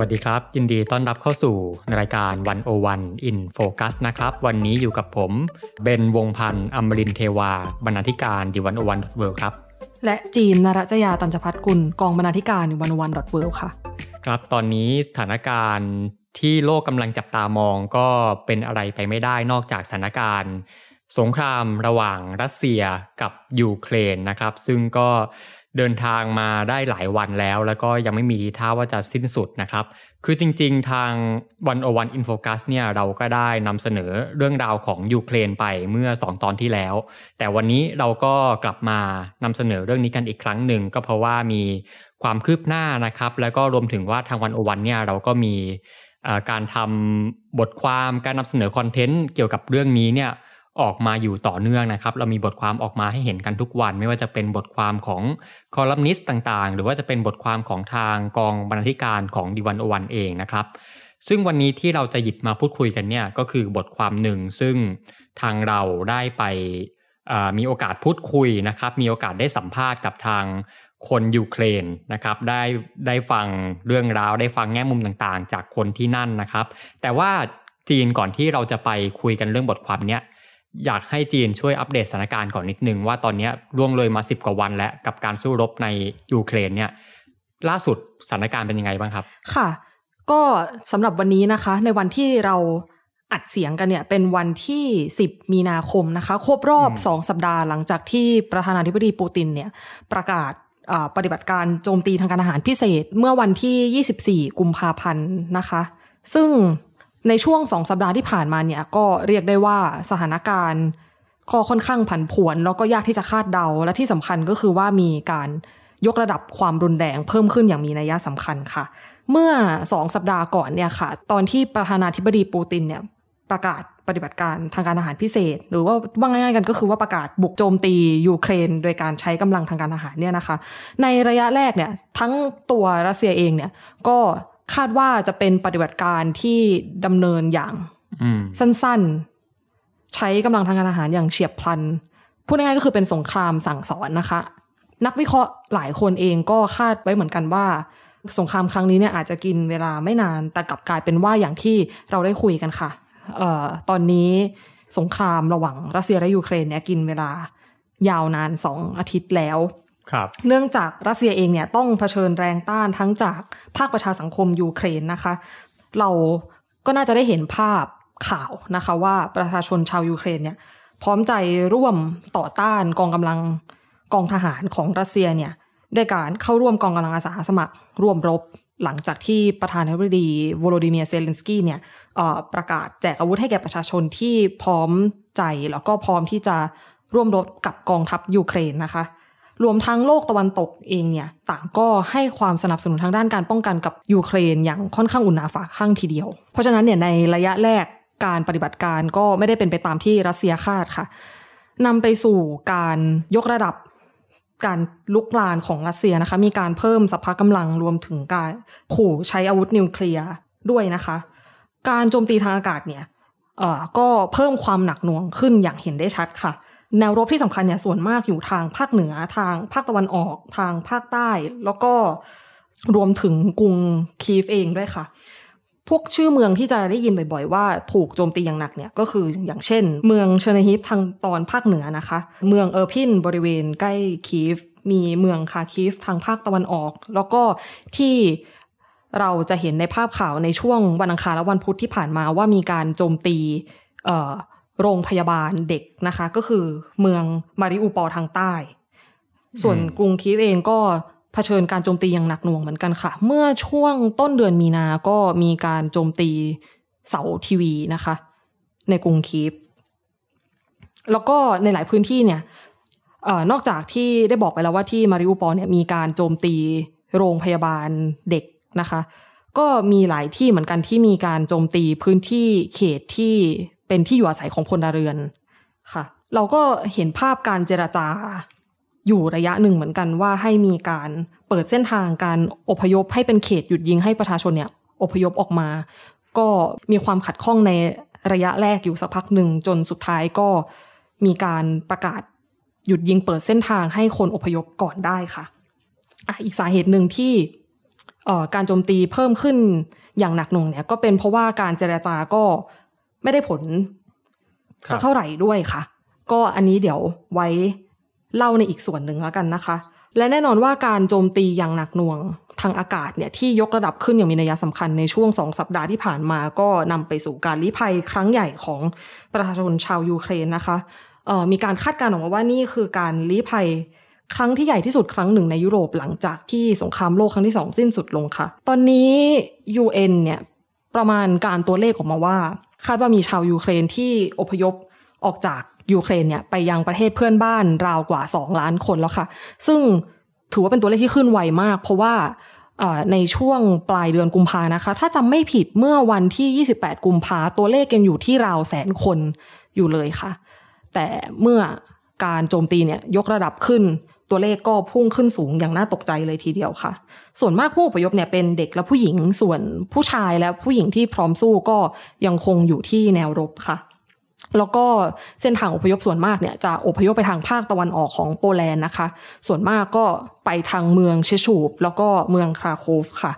สวัสดีครับ ยินดีต้อนรับเข้าสู่รายการ101 In Focus นะครับ วันนี้อยู่กับผมเบนวงศ์พันธ์อมรินทร์เทวา บรรณาธิการดีวันโอวันเวิครับ และจีน ณรัจญาตัญจพัฒน์กุล กองบรรณาธิการ101.world ค่ะ ครับตอนนี้สถานการณ์ที่โลกกำลังจับตามองก็เป็นอะไรไปไม่ได้นอกจากสถานการณ์ สงครามระหว่างรัสเซียกับยูเครนนะครับ ซึ่งก็ เดินทางมาได้หลายวันแล้ว แล้วก็ยังไม่มีทีท่าว่าจะสิ้นสุดนะครับ คือจริงๆ ทาง101 In Focus เนี่ยเราก็ได้นำเสนอเรื่องราวของยูเครนไปเมื่อ 2 ตอนที่แล้ว แต่วันนี้เราก็กลับมานำเสนอเรื่องนี้กันอีกครั้งหนึ่ง ก็เพราะว่ามีความคืบหน้านะครับ แล้วก็รวมถึงว่าทาง 101 เนี่ยเราก็มีการทำบทความการนำเสนอ content เกี่ยวกับเรื่องนี้เนี่ย ออกมาอยู่ต่อเนื่องนะครับ เรามีบทความออกมาให้เห็นกันทุกวัน ไม่ว่าจะเป็นบทความของคอลัมนิสต์ต่างๆ หรือว่าจะเป็นบทความของทางกองบรรณาธิการของดีวันโอวันเองนะครับ ซึ่งวันนี้ที่เราจะหยิบมาพูดคุยกันเนี่ยก็คือบทความหนึ่งซึ่งทางเราได้ไปมีโอกาสพูดคุยนะครับ มีโอกาสได้สัมภาษณ์กับทางคนยูเครนนะครับได้ได้ฟังเรื่องราว ได้ฟังแง่มุมต่างๆ จากคนที่นั่นนะครับ แต่ว่าจีนก่อนที่เราจะไปคุยกันเรื่องบทความเนี้ย อยากให้จีนช่วยอัปเดตสถานการณ์ก่อนนิดนึงว่าตอนเนี้ยล่วงเลยมา 10 กว่าวันแล้วกับการสู้รบในยูเครนเนี่ยล่าสุดสถานการณ์เป็นยังไงบ้างครับ ค่ะ ก็สำหรับวันนี้นะคะ ในวันที่เราอัดเสียงกันเนี่ยเป็นวันที่ 10 มีนาคมนะคะ ครบรอบอืม2สัปดาห์หลังจากที่ประธานาธิบดีปูตินเนี่ยประกาศอ่าปฏิบัติการโจมตีทางการอาหารพิเศษเมื่อวันที่ 24 กุมภาพันธ์นะคะ ซึ่ง ในช่วง2สัปดาห์ที่ผ่านมาเนี่ยก็เรียกได้ว่าสถานการณ์ก็ค่อนข้างผันผวน แล้วก็ยากที่จะคาดเดา และที่สำคัญก็คือว่ามีการยกระดับความรุนแรงเพิ่มขึ้นอย่างมีนัยสำคัญค่ะ เมื่อสองสัปดาห์ก่อนเนี่ยค่ะ ตอนที่ประธานาธิบดีปูตินเนี่ยประกาศปฏิบัติการทางการอาหารพิเศษ หรือว่าว่าง่ายๆกันก็คือว่าประกาศบุกโจมตียูเครน โดยการใช้กำลังทางการอาหารเนี่ยนะคะ ในระยะแรกเนี่ยทั้งตัวรัสเซียเองเนี่ยก็ คาดว่าจะเป็นปฏิบัติการที่ดำเนินอย่างอืมสั้นๆ ใช้กำลังทางการอาหารอย่างเฉียบพลัน พูดง่ายๆก็คือเป็นสงครามสั่งสอนนะคะ นักวิเคราะห์หลายคนเองก็คาดไว้เหมือนกันว่า สงครามครั้งนี้เนี่ยอาจจะกินเวลาไม่นาน แต่กลับกลายเป็นว่าอย่างที่เราได้คุยกันค่ะเอ่อตอนนี้สงครามระหว่างรัสเซียและยูเครนเนี่ยกินเวลายาวนานสองอาทิตย์แล้วครับ เนื่องจากรัสเซียเองเนี่ยต้องเผชิญแรงต้านทั้งจากภาคประชาสังคมยูเครนนะคะ เราก็น่าจะได้เห็นภาพข่าวนะคะ ว่าประชาชนชาวยูเครนเนี่ยพร้อมใจร่วมต่อต้านกองกำลังกองทหารของรัสเซียเนี่ยด้วยการเข้าร่วมกองกำลังอาสาสมัคร ร่วมรบหลังจากที่ประธานาธิบดีโวโลดิเมียร์ เซเลนสกีเนี่ยประกาศแจกอาวุธให้แก่ประชาชนที่พร้อมใจแล้วก็พร้อมที่จะร่วมรบกับกองทัพยูเครนนะคะ รวมทั้งโลกตะวันตกเองเนี่ยต่างก็ให้ความสนับสนุนทางด้านการป้องกันกับยูเครนอย่างค่อนข้างอุ่นหนาฝาข้างทีเดียว เพราะฉะนั้นเนี่ยในระยะแรกการปฏิบัติการก็ไม่ได้เป็นไปตามที่รัสเซียคาดค่ะนำไปสู่การยกระดับการลุกลานของรัสเซียนะคะ มีการเพิ่มสัพพกำลังรวมถึงการขู่ใช้อาวุธนิวเคลียร์ด้วยนะคะ การโจมตีทางอากาศเนี่ยก็เพิ่มความหนักหน่วงขึ้นอย่างเห็นได้ชัดค่ะ แนวรบที่สำคัญเนี่ยส่วนมากอยู่ทางภาคเหนือทางภาคตะวันออกทางภาคใต้ แล้วก็รวมถึงกรุงคีฟเองด้วยค่ะ พวกชื่อเมืองที่จะได้ยินบ่อยๆ ว่าถูกโจมตีอย่างหนักเนี่ยก็คืออย่างเช่น เมืองเชอร์นิฮิฟทางตอนภาคเหนือนะคะ เมืองเออร์ปินบริเวณใกล้คีฟมีเมืองคาร์คีฟทางภาคตะวันออก แล้วก็ที่เราจะเห็นในภาพข่าวในช่วงวันอังคารและวันพุธที่ผ่านมาว่ามีการโจมตีเอ่อ โรงพยาบาลเด็กนะคะ ก็คือเมืองมาริอูปอลทางใต้ ส่วนอืมกรุงคีฟเองก็เผชิญการโจมตีอย่างหนักหน่วงเหมือนกันค่ะ เมื่อช่วงต้นเดือนมีนาก็มีการโจมตีเสาทีวีนะคะ ในกรุงคีฟแล้วก็ในหลายพื้นที่เนี่ยเออนอกจากที่ได้บอกไปแล้วว่าที่มาริอูปอลเนี่ยมีการโจมตีโรงพยาบาลเด็กนะคะ ก็มีหลายที่เหมือนกันที่มีการโจมตีพื้นที่เขตที่ เป็นที่อยู่อาศัยของพลเรือนค่ะ เราก็เห็นภาพการเจรจาอยู่ระยะหนึ่งเหมือนกันว่าให้มีการเปิดเส้นทางการอพยพให้เป็นเขตหยุดยิงให้ประชาชนเนี่ยอพยพออกมา ก็มีความขัดข้องในระยะแรกอยู่สักพักหนึ่งจนสุดท้ายก็มีการประกาศหยุดยิงเปิดเส้นทางให้คนอพยพก่อนได้ค่ะอะอีกสาเหตุหนึ่งที่การโจมตีเพิ่มขึ้นอย่างหนักหน่วงเนี่ยก็เป็นเพราะว่าการเจรจาก็ ไม่ได้ผลสักเท่าไหร่ด้วยค่ะ ก็อันนี้เดี๋ยวไว้เล่าในอีกส่วนหนึ่งแล้วกันนะคะ และแน่นอนว่าการโจมตีอย่างหนักหน่วงทางอากาศเนี่ยที่ยกระดับขึ้นอย่างมีนัยสำคัญในช่วงสองสัปดาห์ที่ผ่านมา ก็นำไปสู่การลี้ภัยครั้งใหญ่ของประชาชนชาวยูเครนนะคะมีการคาดการณ์ออกมาว่านี่คือการลี้ภัยครั้งที่ใหญ่ที่สุดครั้งหนึ่งในยุโรปหลังจากที่สงครามโลกครั้งที่สองสิ้นสุดลงค่ะ ตอนนี้ UN เนี่ยประมาณการตัวเลขออกมาว่า คาดว่ามีชาวยูเครนที่อพยพออกจากยูเครนเนี่ยไปยังประเทศเพื่อนบ้านราวกว่า 2 ล้านคนแล้วค่ะ ซึ่งถือว่าเป็นตัวเลขที่ขึ้นไวมาก เพราะว่าในช่วงปลายเดือนกุมภานะคะ ถ้าจำไม่ผิดเมื่อวันที่ 28 กุมภาตัวเลขยังอยู่ที่ราวแสนคนอยู่เลยค่ะ แต่เมื่อการโจมตีเนี่ยยกระดับขึ้น ตัวเลขก็พุ่งขึ้นสูงอย่างน่าตกใจเลยทีเดียวค่ะ ส่วนมากผู้อพยพเนี่ยเป็นเด็กและผู้หญิง ส่วนผู้ชายและผู้หญิงที่พร้อมสู้ก็ยังคงอยู่ที่แนวรบค่ะ แล้วก็เส้นทางอพยพส่วนมากเนี่ยจะอพยพไปทางภาคตะวันออกของโปแลนด์นะคะ ส่วนมากก็ไปทางเมืองเชชูบแล้วก็เมืองคราโคฟค่ะ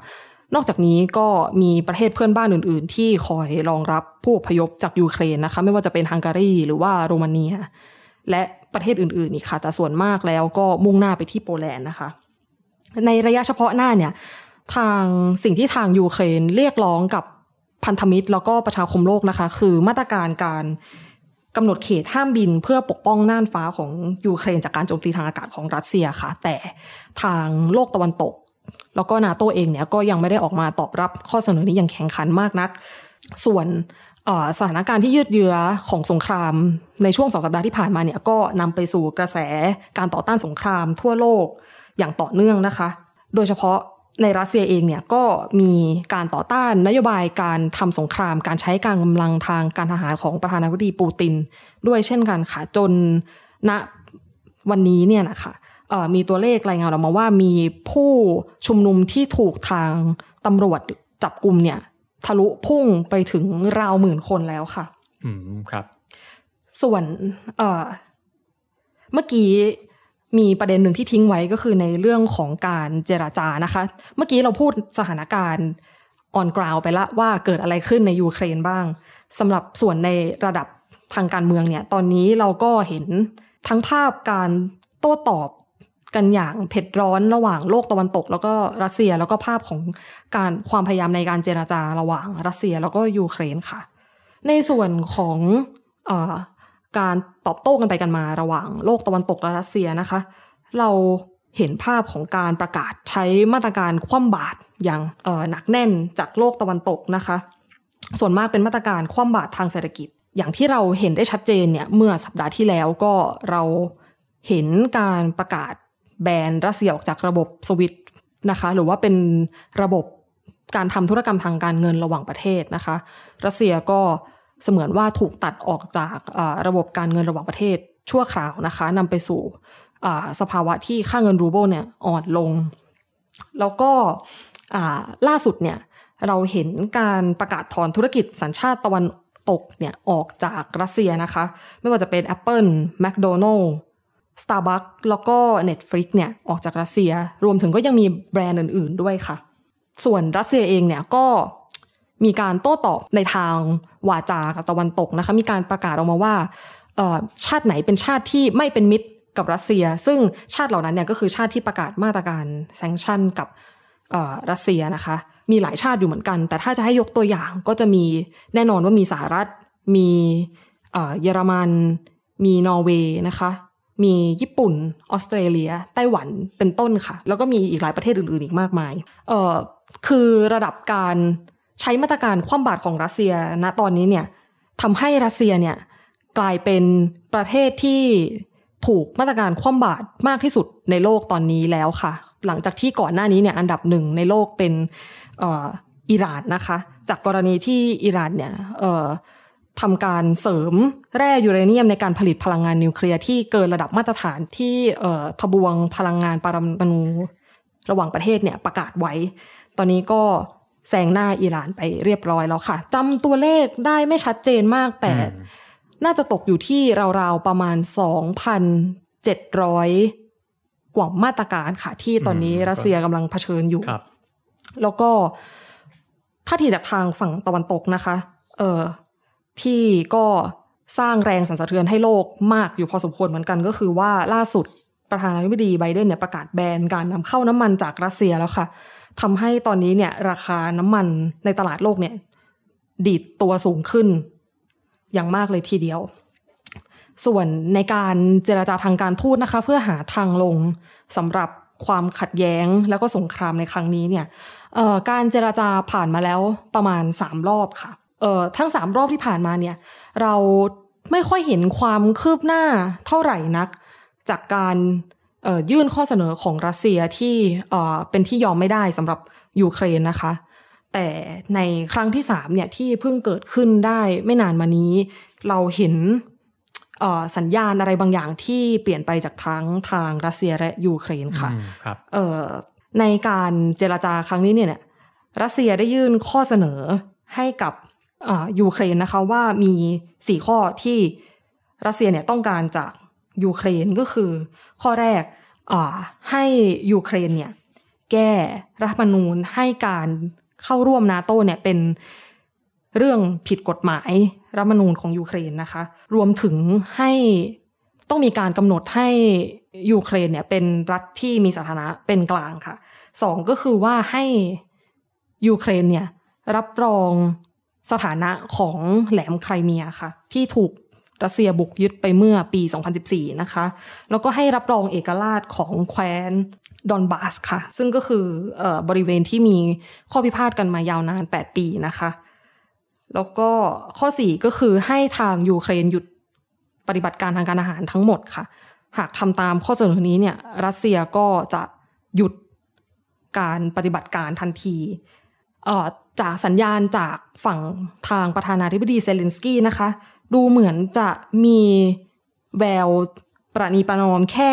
นอกจากนี้ก็มีประเทศเพื่อนบ้านอื่น ๆ ที่คอยรองรับผู้อพยพจากยูเครนนะคะ ไม่ว่าจะเป็นฮังการีหรือว่าโรมาเนีย และประเทศอื่นๆอีกค่ะ แต่ส่วนมากแล้วก็มุ่งหน้าไปที่โปแลนด์นะคะ ในระยะเฉพาะหน้าเนี่ยทางสิ่งที่ทางยูเครนเรียกร้องกับพันธมิตร แล้วก็ประชาคมโลกนะคะ คือมาตรการการกำหนดเขตห้ามบินเพื่อปกป้องน่านฟ้าของยูเครนจากการโจมตีทางอากาศของรัสเซียค่ะ แต่ทางโลกตะวันตก แล้วก็นาโตเองเนี่ยก็ยังไม่ได้ออกมาตอบรับข้อเสนอนี้อย่างแข็งขันมากนัก ส่วน สถานการณ์ที่ยืดเยื้อของสงครามในช่วงสองสัปดาห์ที่ผ่านมาเนี่ยก็นำไปสู่กระแสการต่อต้านสงครามทั่วโลกอย่างต่อเนื่องนะคะ โดยเฉพาะในรัสเซียเองเนี่ยก็มีการต่อต้านนโยบายการทำสงคราม การใช้การกำลังทางการทหารของประธานาธิบดีปูติน ด้วยเช่นกันค่ะจนณวันนี้เนี่ยนะคะมีตัวเลขรายงานออกมาว่ามีผู้ชุมนุมที่ถูกทางตำรวจจับกลุ่มเนี่ย ทะลุพุ่งไปถึงราวหมื่นคนแล้วค่ะ อืมครับ ส่วนเอ่อเมื่อกี้มีประเด็นหนึ่งที่ทิ้งไว้ก็คือในเรื่องของการเจราจานะคะ เมื่อกี้เราพูดสถานการณ์ออนกราวไปละว่าเกิดอะไรขึ้นในยูเครนบ้างสำหรับส่วนในระดับทางการเมืองเนี่ย ตอนนี้เราก็เห็นทั้งภาพการโต้ตอบ กันอย่างเผ็ดร้อนระหว่างโลกตะวันตก แล้วก็รัสเซียแล้วก็ภาพของการความพยายามในการเจราจาระหว่างรัสเซียแล้วก็ยูเครนค่ะ ในส่วนของอการตอบโต้กันไปกันมาระหว่างโลกตะวันตกและรัสเซียนะคะ เราเห็นภาพของการประกาศใช้มาตรการคว่ำบาตรอย่างหนักแน่นจากโลกตะวันตกนะคะ ส่วนมากเป็นมาตรการคว่ำบาตรทางเศรษฐกิจ อย่างที่เราเห็นได้ชัดเจนเนี่ยเมื่อสัปดาห์ที่แล้วก็เราเห็นการประกาศ แบนรัสเซียออกจากระบบสวิตนะคะ หรือว่าเป็นระบบการทำธุรกรรมทางการเงินระหว่างประเทศนะคะ รัสเซียก็เสมือนว่าถูกตัดออกจากระบบการเงินระหว่างประเทศชั่วคราวนะคะนำไปสู่สภาวะที่ค่าเงินรูเบิลเนี่ยอ่อนลง แล้วก็ล่าสุดเนี่ยเราเห็นการประกาศถอนธุรกิจสัญชาติตะวันตกเนี่ยออกจากรัสเซียนะคะ ไม่ว่าจะเป็น Apple McDonald Starbucks แล้วก็ Netflix เนี่ยออกจากรัสเซีย รวมถึงก็ยังมีแบรนด์อื่น ๆ ด้วยค่ะ ส่วนรัสเซียเองเนี่ยก็มีการโต้ตอบในทางวาจากับตะวันตกนะคะ มีการประกาศออกมาว่าชาติไหนเป็นชาติที่ไม่เป็นมิตรกับรัสเซีย ซึ่งชาติเหล่านั้นเนี่ยก็คือชาติที่ประกาศมาตรการแซงชั่นกับรัสเซียนะคะ มีหลายชาติอยู่เหมือนกัน แต่ถ้าจะให้ยกตัวอย่างก็จะมีแน่นอนว่ามีสหรัฐ มีเยอรมัน มีนอร์เวย์นะคะ มีญี่ปุ่น ออสเตรเลีย ไต้หวันเป็นต้นค่ะ แล้วก็มีอีกหลายประเทศอื่นๆอีกมากมาย เอ่อคือระดับการใช้มาตรการคว่ำบาตรของรัสเซียณตอนนี้เนี่ยทำให้รัสเซียเนี่ยกลายเป็นประเทศที่ถูกมาตรการคว่ำบาตรมากที่สุดในโลกตอนนี้แล้วค่ะ หลังจากที่ก่อนหน้านี้เนี่ยอันดับหนึ่งในโลกเป็นอิหร่านนะคะ จากกรณีที่อิหร่านเนี่ยเอ่อ ทำการเสริมแร่ยูเรเนียมในการผลิตพลังงานนิวเคลียร์ที่เกินระดับมาตรฐานที่เอ่อทบวงพลังงานปรมาณูระหว่างประเทศเนี่ยประกาศไว้ ตอนนี้ก็แซงหน้าอิหร่านไปเรียบร้อยแล้วค่ะจำตัวเลขได้ไม่ชัดเจนมากแต่อืมน่าจะตกอยู่ที่ราวๆประมาณ 2,700 กว่ามาตรการค่ะ ที่ตอนนี้อืมรัสเซียกำลังเผชิญอยู่ครับแล้วก็ถ้าทีจากทางฝั่งตะวันตกนะคะ เออ ที่ก็สร้างแรงสั่นสะเทือนให้โลกมากอยู่พอสมควรเหมือนกันก็คือว่าล่าสุดประธานาธิบดีไบเดนเนี่ยประกาศแบนการนำเข้าน้ำมันจากรัสเซียแล้วค่ะทำให้ตอนนี้เนี่ยราคาน้ำมันในตลาดโลกเนี่ย ดีดตัวสูงขึ้น อย่างมากเลยทีเดียว ส่วนในการเจราจาทางการทูตนะคะ เพื่อหาทางลงสำหรับความขัดแย้งแล้วก็สงครามในครั้งนี้เนี่ยการเจราจาผ่านมาแล้วประมาณสามรอบค่ะ เอ่อทั้งสามรอบที่ผ่านมาเนี่ย เราไม่ค่อยเห็นความคืบหน้าเท่าไหร่นัก จากการเอ่อยื่นข้อเสนอของรัสเซียที่เอ่อเป็นที่ยอมไม่ได้สำหรับยูเครนนะคะ แต่ในครั้งที่สามเนี่ยที่เพิ่งเกิดขึ้นได้ไม่นานมานี้ เราเห็นเอ่อสัญญาณอะไรบางอย่างที่เปลี่ยนไปจากทั้งทางรัสเซียและยูเครนค่ะอืมครับเอ่อในการเจรจาครั้งนี้เนี่ยรัสเซียได้ยื่นข้อเสนอให้กับอ่า ยูเครนนะคะว่ามีสี่ข้อที่รัสเซียเนี่ยต้องการจากยูเครนก็คือ ข้อแรกให้ยูเครนเนี่ยแก้รัฐธรรมนูญให้การเข้าร่วมนาโตเนี่ยเป็นเรื่องผิดกฎหมายรัฐธรรมนูญของยูเครนนะคะ รวมถึงให้ต้องมีการกำหนดให้ยูเครนเนี่ยเป็นรัฐที่มีสถานะเป็นกลางค่ะสองก็คือว่าให้ยูเครนเนี่ยรับรอง สถานะของแหลมไครเมียค่ะ ที่ถูกรัสเซียบุกยึดไปเมื่อปี 2014 นะคะ แล้วก็ให้รับรองเอกราชของแคว้นดอนบาสค่ะ ซึ่งก็คืออบริเวณที่มีข้อพิพาทกันมายาวนาน 8 ปีนะคะ แล้วก็ข้อ 4 ก็คือให้ทางยูเครนหยุดปฏิบัติการทางการทหารทั้งหมดค่ะ หากทำตามข้อเสนอนี้เนี่ย รัสเซียก็จะหยุดการปฏิบัติการทันที จากสัญญาณจากฝั่งทางประธานาธิบดีเซเลนสกี้นะคะ ดูเหมือนจะมีแววประนีประนอมแค่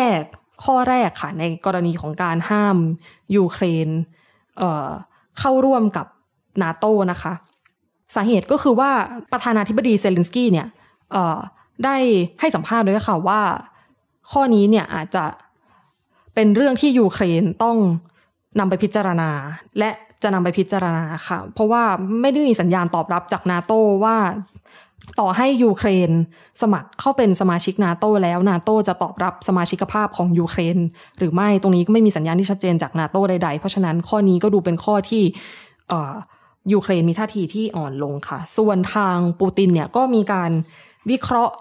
ข้อแรกค่ะ ในกรณีของการห้ามยูเครนเข้าร่วมกับนาโตนะคะ สาเหตุก็คือว่าประธานาธิบดีเซเลนสกี้เนี่ยได้ให้สัมภาษณ์ด้วยค่ะว่า ข้อนี้เนี่ยอาจจะเป็นเรื่องที่ยูเครนต้องนำไปพิจารณา และ จะนำไปพิจารณาค่ะ เพราะว่าไม่ได้มีสัญญาณตอบรับจากนาโตว่าต่อให้ยูเครนสมัครเข้าเป็นสมาชิกนาโตแล้วนาโตจะตอบรับสมาชิกภาพของยูเครน หรือไม่ตรงนี้ก็ไม่มีสัญญาณที่ชัดเจนจากนาโตใดๆ เพราะฉะนั้นข้อนี้ก็ดูเป็นข้อที่ยูเครนมีท่าทีที่อ่อนลงค่ะ ส่วนทางปูตินเนี่ยก็มีการวิเคราะห์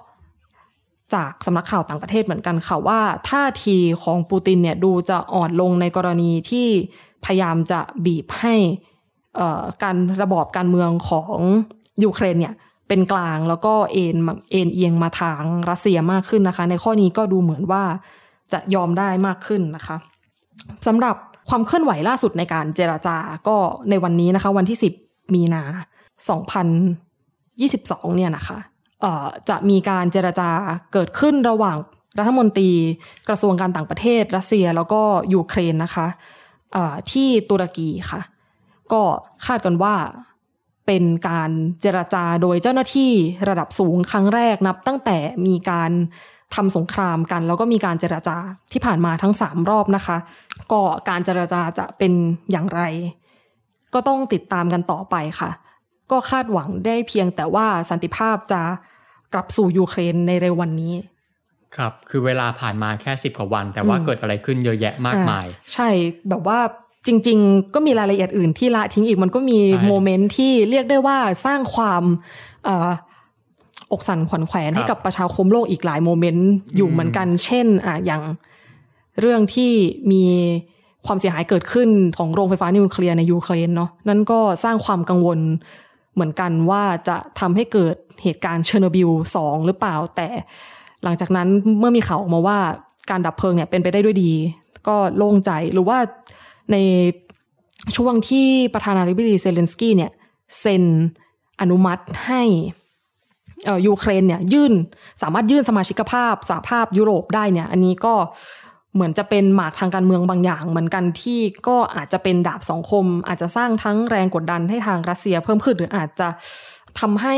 จากสำนักข่าวต่างประเทศเหมือนกันค่ะว่าท่าทีของปูตินเนี่ยดูจะอ่อนลงในกรณีที่ พยายามจะบีบให้การระบอบการเมืองของยูเครนเนี่ยเป็นกลางแล้วก็เอ็นเอ็นเอียงมาทางรัสเซียมากขึ้นนะคะ ในข้อนี้ก็ดูเหมือนว่าจะยอมได้มากขึ้นนะคะสำหรับความเคลื่อนไหวล่าสุดในการเจราจาก็ในวันนี้นะคะ วันที่ 10 มีนา 2022 เนี่ยนะคะจะมีการเจราจาเกิดขึ้นระหว่างรัฐมนตรีกระทรวงการต่างประเทศรัสเซียแล้วก็ยูเครนนะคะ ที่ตุรกีค่ะ ก็คาดกันว่าเป็นการเจรจาโดยเจ้าหน้าที่ระดับสูงครั้งแรกนับ ตั้งแต่มีการทำสงครามกัน แล้วก็มีการเจรจาที่ผ่านมาทั้งสามรอบนะคะ ก็การเจรจาจะเป็นอย่างไร ก็ต้องติดตามกันต่อไปค่ะ ก็คาดหวังได้เพียงแต่ว่าสันติภาพจะกลับสู่ยูเครนในเร็ววันนี้ ครับ คือเวลาผ่านมาแค่สิบกว่าวัน แต่ว่าอืมเกิดอะไรขึ้นเยอะแยะมากมายอ่ใช่แบบว่าจริง ๆ ก็มีรายละเอียดอื่นที่ละทิ้งอีกมันก็มีใช่โมเมนต์ที่เรียกได้ว่าสร้างความเอ่ออกสั่นขวัญแขวนให้กับประชาคมโลกอีกหลาย moment อยู่อืมเหมือนกัน เช่นอะอย่างเรื่องที่มีความเสียหายเกิดขึ้นของโรงไฟฟ้านิวเคลียร์ในยูเครนเนาะนั่นก็สร้างความกังวลเหมือนกันว่าจะทำให้เกิดเหตุการณ์เชอร์โนบิลสองหรือเปล่า แต่ หลังจากนั้นเมื่อมีข่าวออกมาว่าการดับเพลิงเนี่ยเป็นไปได้ด้วยดี ก็โล่งใจหรือว่าในช่วงที่ประธานาธิบดีเซเลนสกี้เนี่ยเซ็นอนุมัติให้ยูเครนเนี่ยยื่นสามารถยื่นสมาชิกภาพสหภาพยุโรปได้เนี่ยอันนี้ก็เหมือนจะเป็นหมากทางการเมืองบางอย่าง เหมือนกันที่ก็อาจจะเป็นดาบสองคม อาจจะสร้างทั้งแรงกดดันให้ทางรัสเซียเพิ่มขึ้นหรืออาจจะทำให้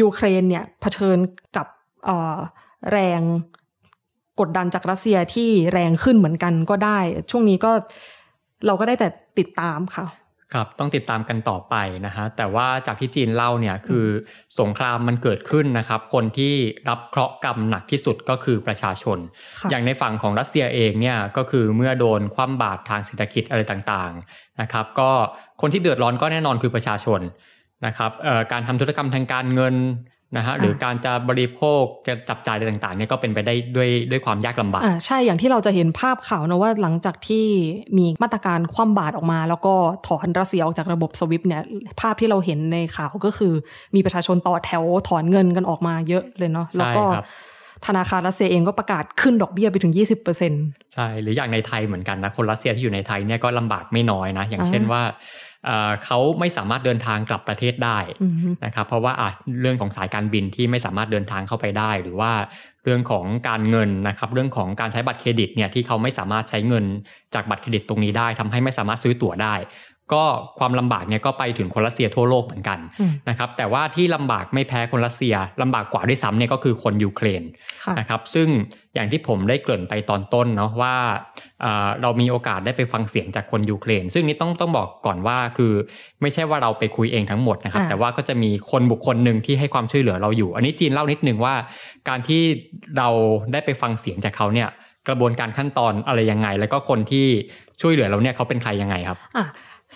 ยูเครนเนี่ยเผชิญกับ แรงกดดันจากรัสเซียที่แรงขึ้นเหมือนกันก็ได้ ช่วงนี้ก็เราก็ได้แต่ติดตามค่ะครับต้องติดตามกันต่อไปนะฮะแต่ว่าจากที่จีนเล่าเนี่ยคือสงครามมันเกิดขึ้นนะครับ คนที่รับเคราะห์กรรมหนักที่สุดก็คือประชาชนค่ะอย่างในฝั่งของรัสเซียเองเนี่ยก็คือเมื่อโดนคว่ำบาตรทางเศรษฐกิจอะไรต่างๆนะครับ ก็คนที่เดือดร้อนก็แน่นอนคือประชาชนนะครับเอ่อการทำธุรกรรมทางการเงิน นะฮะหรือการจะบริโภคจะจับจ่ายอะไรต่างๆเนี่ยก็เป็นไปได้ด้วยด้วยความยากลำบากอ่าใช่อย่างที่เราจะเห็นภาพข่าวนะว่าหลังจากที่มีมาตรการคว่ำบาตรออกมา แล้วก็ถอนรัสเซียออกจากระบบสวิฟเนี่ยภาพที่เราเห็นในข่าวก็คือมีประชาชนต่อแถวถอนเงินกันออกมาเยอะเลยเนาะแล้วก็ครับธนาคารรัสเซียเองก็ประกาศขึ้นดอกเบี้ยไปถึง 20%เใช่ หรืออย่างในไทยเหมือนกันนะ คนรัสเซียที่อยู่ในไทยเนี่ยก็ลำบากไม่น้อยนะ อย่างอ่าเช่นว่า เอ่อเขาไม่สามารถเดินทางกลับประเทศได้อืมนะครับเพราะว่าอะเรื่องของสายการบินที่ไม่สามารถเดินทางเข้าไปได้ หรือว่าเรื่องของการเงินนะครับเรื่องของการใช้บัตรเครดิตเนี่ยที่เขาไม่สามารถใช้เงินจากบัตรเครดิตตรงนี้ได้ทำให้ไม่สามารถซื้อตั๋วได้ ก็ความลำบากเนี่ยก็ไปถึงคนรัสเซียทั่วโลกเหมือนกันอืมนะครับแต่ว่าที่ลำบากไม่แพ้คนรัสเซียลำบากกว่าด้วยซ้ำเนี่ยก็คือคนยูเครนค่ะนะครับซึ่งอย่างที่ผมได้เกริ่นไปตอนต้นเนาะว่าเอ่อเรามีโอกาสได้ไปฟังเสียงจากคนยูเครน ซึ่งนี่ต้องต้องบอกก่อนว่าคือไม่ใช่ว่าเราไปคุยเองทั้งหมดนะครับอ่าแต่ว่าก็จะมีคนบุคคลหนึ่งที่ให้ความช่วยเหลือเราอยู่ อันนี้จีนเล่านิดนึงว่า การที่เราได้ไปฟังเสียงจากเขาเนี่ยกระบวนการขั้นตอนอะไรยังไง แล้วก็คนที่ช่วยเหลือเราเนี่ยเขาเป็นใครยังไงครับอะ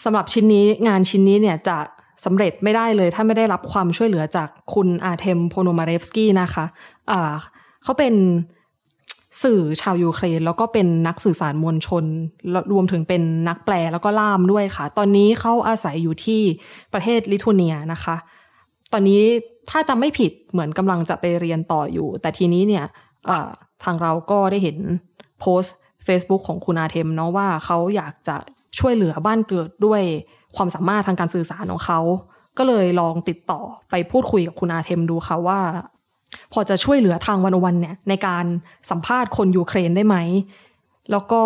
สำหรับชิ้นนี้งานชิ้นนี้เนี่ยจะสำเร็จไม่ได้เลย ถ้าไม่ได้รับความช่วยเหลือจากคุณอาเทมโพโนมาเรฟสกี้นะคะอ่าเขาเป็นสื่อชาวยูเครน แล้วก็เป็นนักสื่อสารมวลชน รวมถึงเป็นนักแปลแล้วก็ล่ามด้วยค่ะ ตอนนี้เขาอาศัยอยู่ที่ประเทศลิทัวเนียนะคะ ตอนนี้ถ้าจำไม่ผิดเหมือนกำลังจะไปเรียนต่ออยู่ แต่ทีนี้เนี่ยทางเราก็ได้เห็นโพสต์ Facebook ของคุณอาเทมเนาะว่าเขาอยากจะ ช่วยเหลือบ้านเกิดด้วยความสามารถทางการสื่อสารของเขา ก็เลยลองติดต่อไปพูดคุยกับคุณอาเทมดูค่ะว่า พอจะช่วยเหลือทางวันวันเนี่ยในการสัมภาษณ์คนยูเครนได้ไหม แล้วก็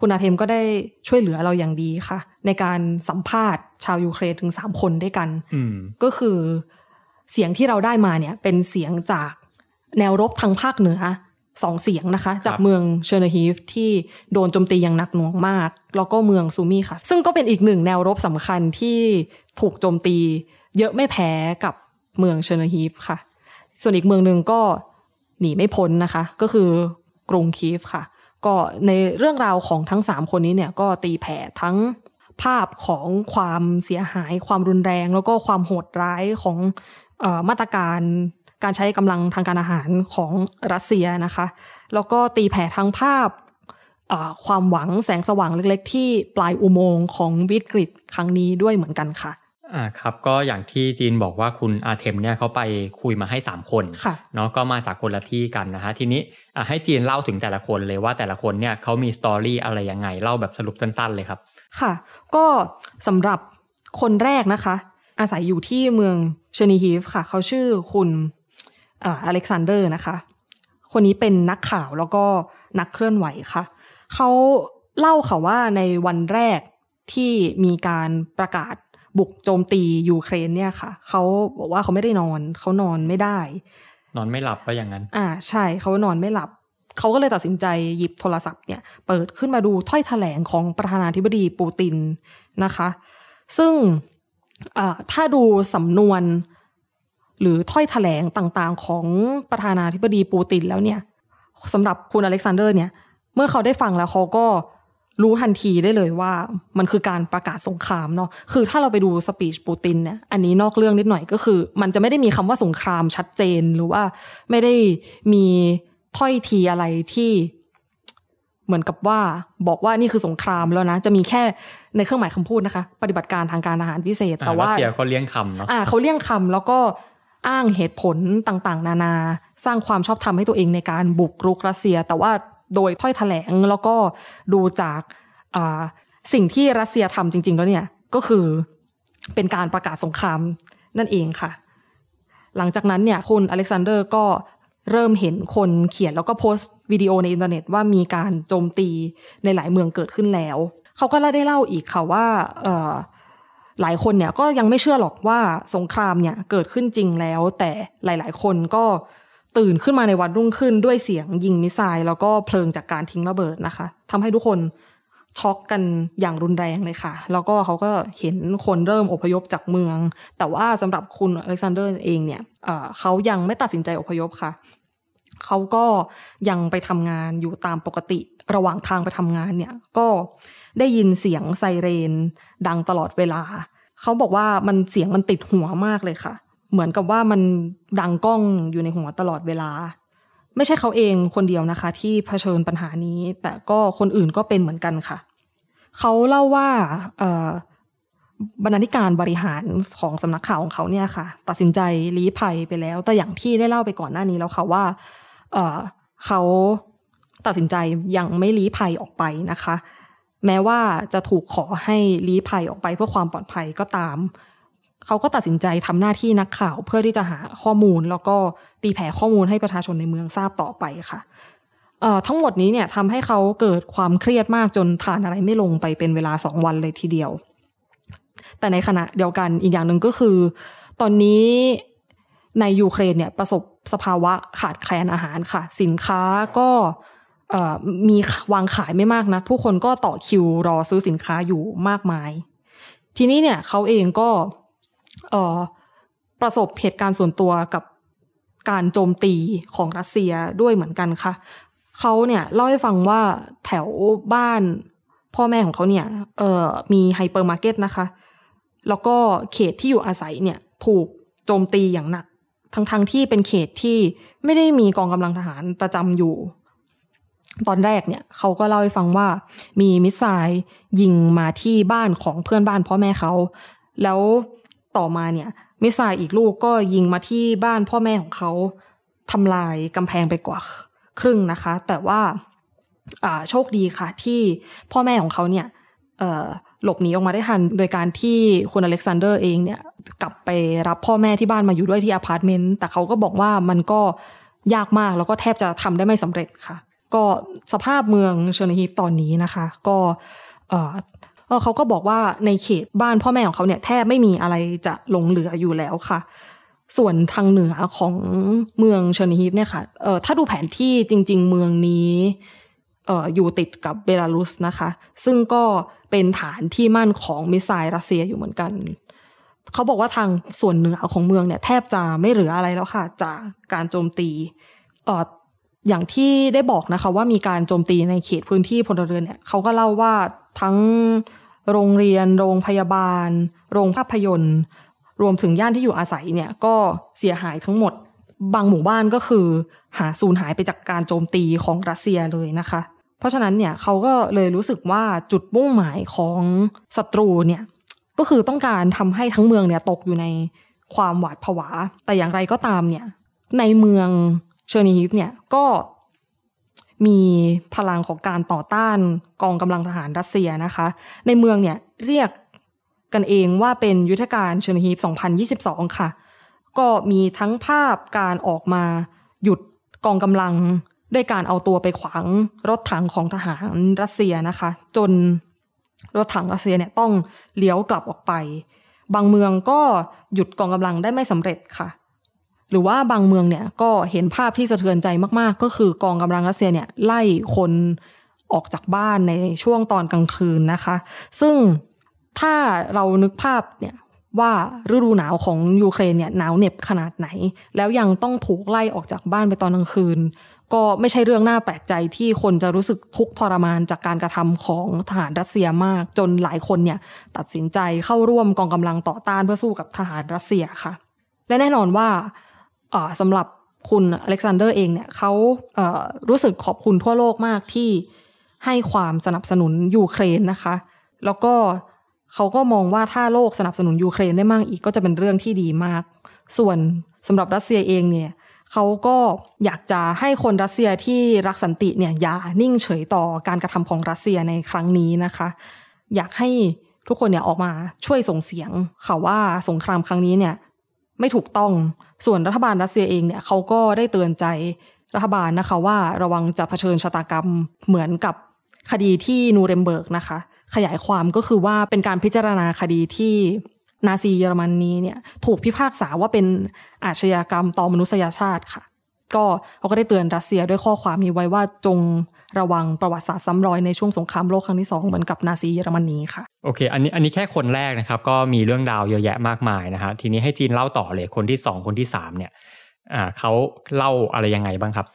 คุณอาเทมก็ได้ช่วยเหลือเราอย่างดีค่ะ ในการสัมภาษณ์ชาวยูเครนถึงสามคนด้วยกันอืมก็คือเสียงที่เราได้มาเนี่ยเป็นเสียงจากแนวรบทางภาคเหนือ สองเสียงนะคะ จากเมืองเชอร์นีฮีฟที่โดนโจมตีอย่างหนักหน่วงมาก แล้วก็เมืองซูมี่ค่ะ ซึ่งก็เป็นอีกหนึ่งแนวรบสำคัญที่ถูกโจมตี เยอะไม่แพ้กับเมืองเชอร์นีฮีฟค่ะ ส่วนอีกเมืองหนึ่งก็หนีไม่พ้นนะคะ ก็คือกรุงคีฟค่ะ ก็ในเรื่องราวของทั้งสามคนนี้เนี่ยก็ตีแผ่ทั้งภาพของความเสียหาย ความรุนแรง แล้วก็ความโหดร้ายของเออมาตรการ การใช้กำลังทางการอาหารของรัสเซียนะคะ แล้วก็ตีแผ่ทั้งภาพเอ่อความหวังแสงสว่างเล็กๆ ที่ปลายอุโมงค์ของวิกฤตครั้งนี้ด้วยเหมือนกันค่ะอ่าครับก็อย่างที่จีนบอกว่าคุณอาเทมเนี่ยเขาไปคุยมาให้ 3 คนค่ะเนาะก็มาจากคนละที่กันนะฮะทีนี้อะให้จีนเล่าถึงแต่ละคนเลยว่าแต่ละคนเนี่ยเขามี story อะไรยังไงเล่าแบบสรุปสั้นๆเลยครับ ค่ะ ก็สำหรับคนแรกนะคะ อาศัยอยู่ที่เมืองเชอร์นีฮีฟค่ะ เขาชื่อคุณเอ่ออเล็กซานเดอร์นะคะ คนนี้เป็นนักข่าวแล้วก็นักเคลื่อนไหวค่ะ เขาเล่าค่ะว่าในวันแรกที่มีการประกาศบุกโจมตียูเครนเนี่ยค่ะ เขาบอกว่าเขาไม่ได้นอน เขานอนไม่ได้ นอนไม่หลับก็อย่างนั้น อ่าใช่เขานอนไม่หลับ เขาก็เลยตัดสินใจหยิบโทรศัพท์เนี่ย เปิดขึ้นมาดูถ้อยแถลงของประธานาธิบดีปูตินนะคะ ซึ่งอ่าถ้าดูสำนวน หรือถ้อยแถลงต่างๆ ของประธานาธิบดีปูตินแล้วเนี่ยสำหรับคุณอเล็กซานเดอร์เนี่ย เมื่อเขาได้ฟังแล้วเขาก็รู้ทันทีได้เลยว่ามันคือการประกาศสงครามเนาะคือถ้าเราไปดูสปีชปูตินเนี่ยอันนี้นอกเรื่องนิดหน่อยก็คือ มันจะไม่ได้มีคำว่าสงครามชัดเจนหรือว่าไม่ได้มีถ้อยทีอะไรที่เหมือนกับว่าบอกว่านี่คือสงครามแล้วนะ จะมีแค่ในเครื่องหมายคำพูดนะคะ ปฏิบัติการทางการอาหารพิเศษอ่าแต่รัว่าสเซียก็เลี้ยงคำเนาะอ่าเขาเลี่ยงคำแล้วก็ อ้างเหตุผลต่างๆ นานา สร้างความชอบธรรมให้ตัวเองในการบุกรุกรัสเซีย แต่ว่าโดยถ้อยแถลงแล้วก็ดูจากสิ่งที่รัสเซียทำจริง ๆ แล้วเนี่ยก็คือเป็นการประกาศสงครามนั่นเองค่ะ หลังจากนั้นเนี่ยคุณอเล็กซานเดอร์ก็เริ่มเห็นคนเขียนแล้วก็โพสต์วิดีโอในอินเทอร์เน็ตว่ามีการโจมตีในหลายเมืองเกิดขึ้นแล้ว เขาก็ได้เล่าอีกค่ะว่า หลายคนเนี่ยก็ยังไม่เชื่อหรอกว่าสงครามเนี่ยเกิดขึ้นจริงแล้ว แต่หลาย ๆ คนก็ตื่นขึ้นมาในวันรุ่งขึ้นด้วยเสียงยิง missile แล้วก็เพลิงจากการทิ้งระเบิดนะคะทำให้ทุกคนช็อกกันอย่างรุนแรงเลยค่ะ แล้วก็เขาก็เห็นคนเริ่มอพยพจากเมือง แต่ว่าสำหรับคุณอเล็กซานเดอร์เองเนี่ยเขายังไม่ตัดสินใจอพยพค่ะ เขาก็ยังไปทำงานอยู่ตามปกติ ระหว่างทางไปทำงานเนี่ย ก็ ได้ยินเสียงไซเรน ดังตลอดเวลา เขาบอกว่ามันเสียงมันติดหัวมากเลยค่ะ เหมือนกับว่ามันดังก้องอยู่ในหัวตลอดเวลา ไม่ใช่เขาเองคนเดียวนะคะ ที่เผชิญปัญหานี้ แต่ก็คนอื่นก็เป็นเหมือนกันค่ะ เขาเล่าว่าบรรณาธิการบริหารของสำนักข่าวของเขาเนี่ยค่ะ ตัดสินใจลี้ภัยไปแล้ว แต่อย่างที่ได้เล่าไปก่อนหน้านี้แล้วค่ะว่าเเขาตัดสินใจยังไม่ลี้ภัยออกไปนะคะ แม้ว่าจะถูกขอให้ลี้ภัยออกไปเพื่อความปลอดภัยก็ตาม เขาก็ตัดสินใจทำหน้าที่นักข่าวเพื่อที่จะหาข้อมูล แล้วก็ตีแผ่ข้อมูลให้ประชาชนในเมืองทราบต่อไปค่ะเอ่อทั้งหมดนี้เนี่ยทำให้เขาเกิดความเครียดมากจนทานอะไรไม่ลงไปเป็นเวลาสองวันเลยทีเดียว แต่ในขณะเดียวกันอีกอย่างหนึ่งก็คือ ตอนนี้ในยูเครนเนี่ยประสบสภาวะขาดแคลนอาหารค่ะ สินค้าก็ มีวางขายไม่มากนะผู้คนก็ต่อคิวรอซื้อสินค้าอยู่มากมาย ทีนี้เนี่ยเขาเองก็ประสบเหตุการณ์ส่วนตัวกับการโจมตีของรัสเซียด้วยเหมือนกันค่ะเขาเนี่ยเล่าให้ฟังว่าแถวบ้านพ่อแม่ของเขาเนี่ยมีไฮเปอร์มาร์เก็ตนะคะ แล้วก็เขตที่อยู่อาศัยเนี่ยถูกโจมตีอย่างหนัก ทั้งๆที่เป็นเขตที่ไม่ได้มีกองกำลังทหารประจำอยู่ ตอนแรกเนี่ยเขาก็เล่าให้ฟังว่ามี missile ยิงมาที่บ้านของเพื่อนบ้านพ่อแม่เขา แล้วต่อมาเนี่ย missile อีกลูกก็ยิงมาที่บ้านพ่อแม่ของเขาทำลายกำแพงไปกว่าครึ่งนะคะ แต่ว่าโชคดีค่ะที่พ่อแม่ของเขาเนี่ยหลบหนีออกมาได้ทัน โดยการที่คุณอเล็กซานเดอร์เองเนี่ยกลับไปรับพ่อแม่ที่บ้านมาอยู่ด้วยที่อพาร์ตเมนต์แต่เขาก็บอกว่ามันก็ยากมากแล้วก็แทบจะทำได้ไม่สำเร็จค่ะ ก็สภาพเมืองเชอร์นิฮีฟตอนนี้นะคะ ก็เออเขาก็บอกว่าในเขตบ้านพ่อแม่ของเขาเนี่ยแทบไม่มีอะไรจะหลงเหลืออยู่แล้วค่ะ ส่วนทางเหนือของเมืองเชอร์นิฮีฟเนี่ยค่ะเออถ้าดูแผนที่จริง ๆ เมืองนี้เอออยู่ติดกับเบลารุสนะคะ ซึ่งก็เป็นฐานที่มั่นของมิสไซล์รัสเซียอยู่เหมือนกัน เขาบอกว่าทางส่วนเหนือของเมืองเนี่ยแทบจะไม่เหลืออะไรแล้วค่ะ จากการโจมตีเอย่างที่ได้บอกนะคะว่ามีการโจมตีในเขตพื้นที่พลเรือนเนี่ยเขาก็เล่าว่าทั้งโรงเรียน โรงพยาบาล โรงภาพยนตร์ รวมถึงย่านที่อยู่อาศัยเนี่ยก็เสียหายทั้งหมด บางหมู่บ้านก็คือหาสูญหายไปจากการโจมตีของรัสเซียเลยนะคะ เพราะฉะนั้นเนี่ยเขาก็เลยรู้สึกว่าจุดมุ่งหมายของศัตรูเนี่ยก็คือต้องการทำให้ทั้งเมืองเนี่ยตกอยู่ในความหวาดผวา แต่อย่างไรก็ตามเนี่ยในเมือง เชอร์นีฮิฟเนี่ยก็มีพลังของการต่อต้านกองกำลังทหารรัสเซียนะคะ ในเมืองเนี่ยเรียกกันเองว่าเป็นยุทธการเชอร์นีฮีฟ2022 ค่ะ ก็มีทั้งภาพการออกมาหยุดกองกำลังด้วยการเอาตัวไปขวางรถถังของทหารรัสเซียนะคะ จนรถถังรัสเซียเนี่ยต้องเลี้ยวกลับออกไป บางเมืองก็หยุดกองกำลังได้ไม่สำเร็จค่ะ หรือว่าบางเมืองเนี่ยก็เห็นภาพที่สะเทือนใจมากๆ ก็คือกองกำลังรัสเซียเนี่ยไล่คนออกจากบ้านในช่วงตอนกลางคืนนะคะ ซึ่งถ้าเรานึกภาพเนี่ยว่าฤดูหนาวของยูเครนเนี่ยหนาวเหน็บขนาดไหน แล้วยังต้องถูกไล่ออกจากบ้านไปตอนกลางคืน ก็ไม่ใช่เรื่องน่าแปลกใจที่คนจะรู้สึกทุกข์ทรมานจากการกระทำของทหารรัสเซียมาก จนหลายคนเนี่ยตัดสินใจเข้าร่วมกองกำลังต่อต้านเพื่อสู้กับทหารรัสเซียค่ะ และแน่นอนว่า สำหรับคุณอเล็กซานเดอร์เองเนี่ยเขารู้สึกขอบคุณทั่วโลกมากที่ให้ความสนับสนุนยูเครนนะคะ แล้วก็เขาก็มองว่าถ้าโลกสนับสนุนยูเครนได้มากอีกก็จะเป็นเรื่องที่ดีมาก ส่วนสำหรับรัสเซียเองเนี่ยเขาก็อยากจะให้คนรัสเซียที่รักสันติเนี่ยอย่านิ่งเฉยต่อการกระทำของรัสเซียในครั้งนี้นะคะ อยากให้ทุกคนเนี่ยออกมาช่วยส่งเสียงค่ะว่าสงครามครั้งนี้เนี่ยไม่ถูกต้อง ส่วนรัฐบาลรัสเซียเองเนี่ยเขาก็ได้เตือนใจรัฐบาลนะคะว่าระวังจะเผชิญชะตากรรมเหมือนกับคดีที่นูเรมเบิร์กนะคะ ขยายความก็คือว่าเป็นการพิจารณาคดีที่นาซีเยอรมนีเนี่ยถูกพิพากษาว่าเป็นอาชญากรรมต่อมนุษยชาติค่ะ ก็เขาก็ได้เตือนรัสเซียด้วยข้อความนี้ไว้ว่าจง ระวังประวัติศาสตร์ซ้ำรอยในช่วงสงครามโลกครั้งที่สองเหมือนกับนาซีเยอรมนีค่ะ โอเค อันนี้อันนี้แค่คนแรกนะครับ ก็มีเรื่องราวเยอะแยะมากมายนะฮะทีนี้ให้จีนเล่าต่อเลยคนที่สองคนที่สามเนี่ยอ่าเขาเล่าอะไรยังไงบ้างครับ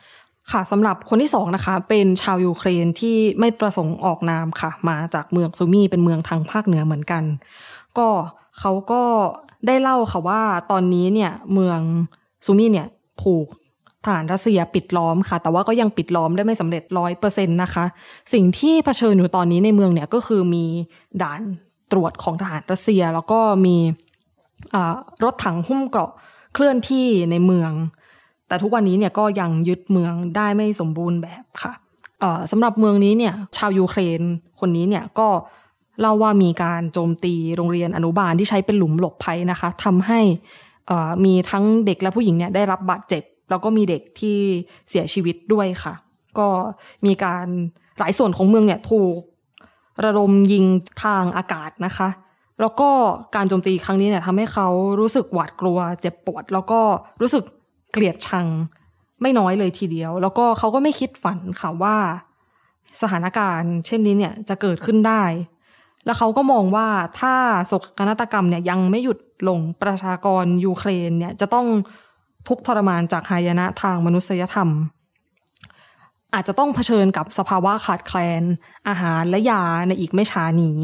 ค่ะสำหรับคนที่สองนะคะเป็นชาวยูเครนที่ไม่ประสงค์ออกนามค่ะ มาจากเมืองซูมีเป็นเมืองทางภาคเหนือเหมือนกัน ก็เขาก็ได้เล่าค่ะว่าตอนนี้เนี่ยเมืองซูมีเนี่ยถูก ทหารรัสเซียปิดล้อมค่ะ แต่ว่าก็ยังปิดล้อมได้ไม่สำเร็จร้อยเปอร์เซ็นต์นะคะ สิ่งที่เผชิญอยู่ตอนนี้ในเมืองเนี่ยก็คือมีด่านตรวจของทหารรัสเซีย แล้วก็มีรถถังหุ้มเกราะเคลื่อนที่ในเมือง แต่ทุกวันนี้เนี่ยก็ยังยึดเมืองได้ไม่สมบูรณ์แบบค่ะสำหรับเมืองนี้เนี่ยชาวยูเครนคนนี้เนี่ยก็เล่าว่ามีการโจมตีโรงเรียนอนุบาลที่ใช้เป็นหลุมหลบภัยนะคะทำให้มีทั้งเด็กและผู้หญิงเนี่ยได้รับบาดเจ็บ แล้วก็มีเด็กที่เสียชีวิตด้วยค่ะ ก็มีการหลายส่วนของเมืองเนี่ยถูกระดมยิงทางอากาศนะคะ แล้วก็การโจมตีครั้งนี้เนี่ยทำให้เขารู้สึกหวาดกลัว เจ็บปวด แล้วก็รู้สึกเกลียดชังไม่น้อยเลยทีเดียว แล้วก็เขาก็ไม่คิดฝันค่ะว่า สถานการณ์ เช่นนี้เนี่ยจะเกิดขึ้นได้ แล้วเขาก็มองว่าถ้าโศกนาฏกรรมเนี่ยยังไม่หยุดลงประชากรยูเครนเนี่ยจะต้อง ทุกข์ทรมานจากหายนะทางมนุษยธรรม อาจจะต้องเผชิญกับสภาวะขาดแคลน อาหารและยาในอีกไม่ช้านี้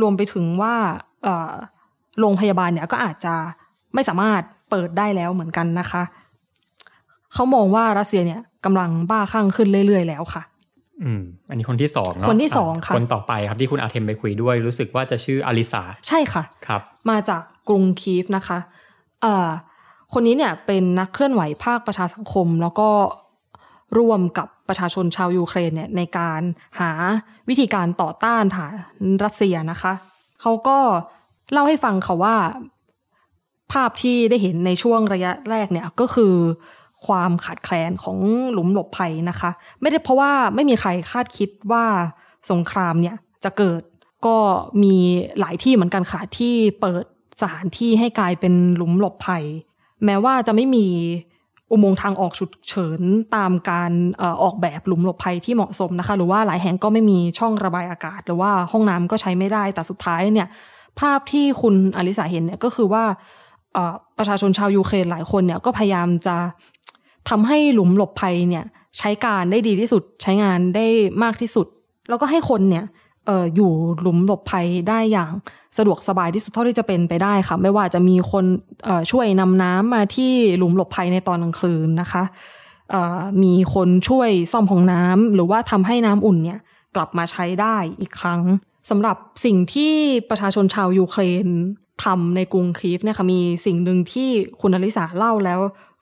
รวมไปถึงว่าเอ่อโรงพยาบาลเนี่ยก็อาจจะไม่สามารถเปิดได้แล้วเหมือนกันนะคะ เขามองว่ารัสเซียเนี่ยกำลังบ้าคลั่งขึ้นเรื่อย ๆ แล้วค่ะ อืม อันนี้คนที่สองเนาะคนที่สองค่ะ คนต่อไปครับที่คุณอาเทมไปคุยด้วย รู้สึกว่าจะชื่ออลิสา ใช่ค่ะ ครับ มาจากกรุงคีฟนะคะ เอ่อ คนนี้เนี่ยเป็นนักเคลื่อนไหวภาคประชาสังคม แล้วก็ร่วมกับประชาชนชาวยูเครนเนี่ยในการหาวิธีการต่อต้านฐานรัสเซียนะคะ เขาก็เล่าให้ฟังค่ะว่า ภาพที่ได้เห็นในช่วงระยะแรกเนี่ยก็คือความขาดแคลนของหลุมหลบภัยนะคะ ไม่ได้เพราะว่าไม่มีใครคาดคิดว่าสงครามเนี่ยจะเกิดก็มีหลายที่เหมือนกันค่ะที่เปิดสถานที่ให้กลายเป็นหลุมหลบภัย แม้ว่าจะไม่มีอุโมงค์ทางออกฉุกเฉินตามการออกแบบหลุมหลบภัยที่เหมาะสมนะคะ หรือว่าหลายแห่งก็ไม่มีช่องระบายอากาศ หรือว่าห้องน้ำก็ใช้ไม่ได้แต่สุดท้ายเนี่ย ภาพที่คุณอลิสาเห็นเนี่ยก็คือว่าประชาชนชาวยูเครนหลายคนเนี่ยก็พยายามจะทำให้หลุมหลบภัยเนี่ยใช้การได้ดีที่สุดใช้งานได้มากที่สุด แล้วก็ให้คนเนี่ย อออยู่หลุมหลบภัยได้อย่างสะดวกสบายที่สุดเท่าที่จะเป็นไปได้ค่ะ ไม่ว่าจะมีคนช่วยนำน้ำมาที่หลุมหลบภัยในตอนกลางคืนนะคะมีคนช่วยซ่อมห้องน้ำหรือว่าทำให้น้ำอุ่นเนี่ยกลับมาใช้ได้อีกครั้งสำหรับสิ่งที่ประชาชนชาวยูเครนทำในกรุงคีฟเนี่ยค่ะมีสิ่งหนึ่งที่คุณอลิสาเล่าแล้ว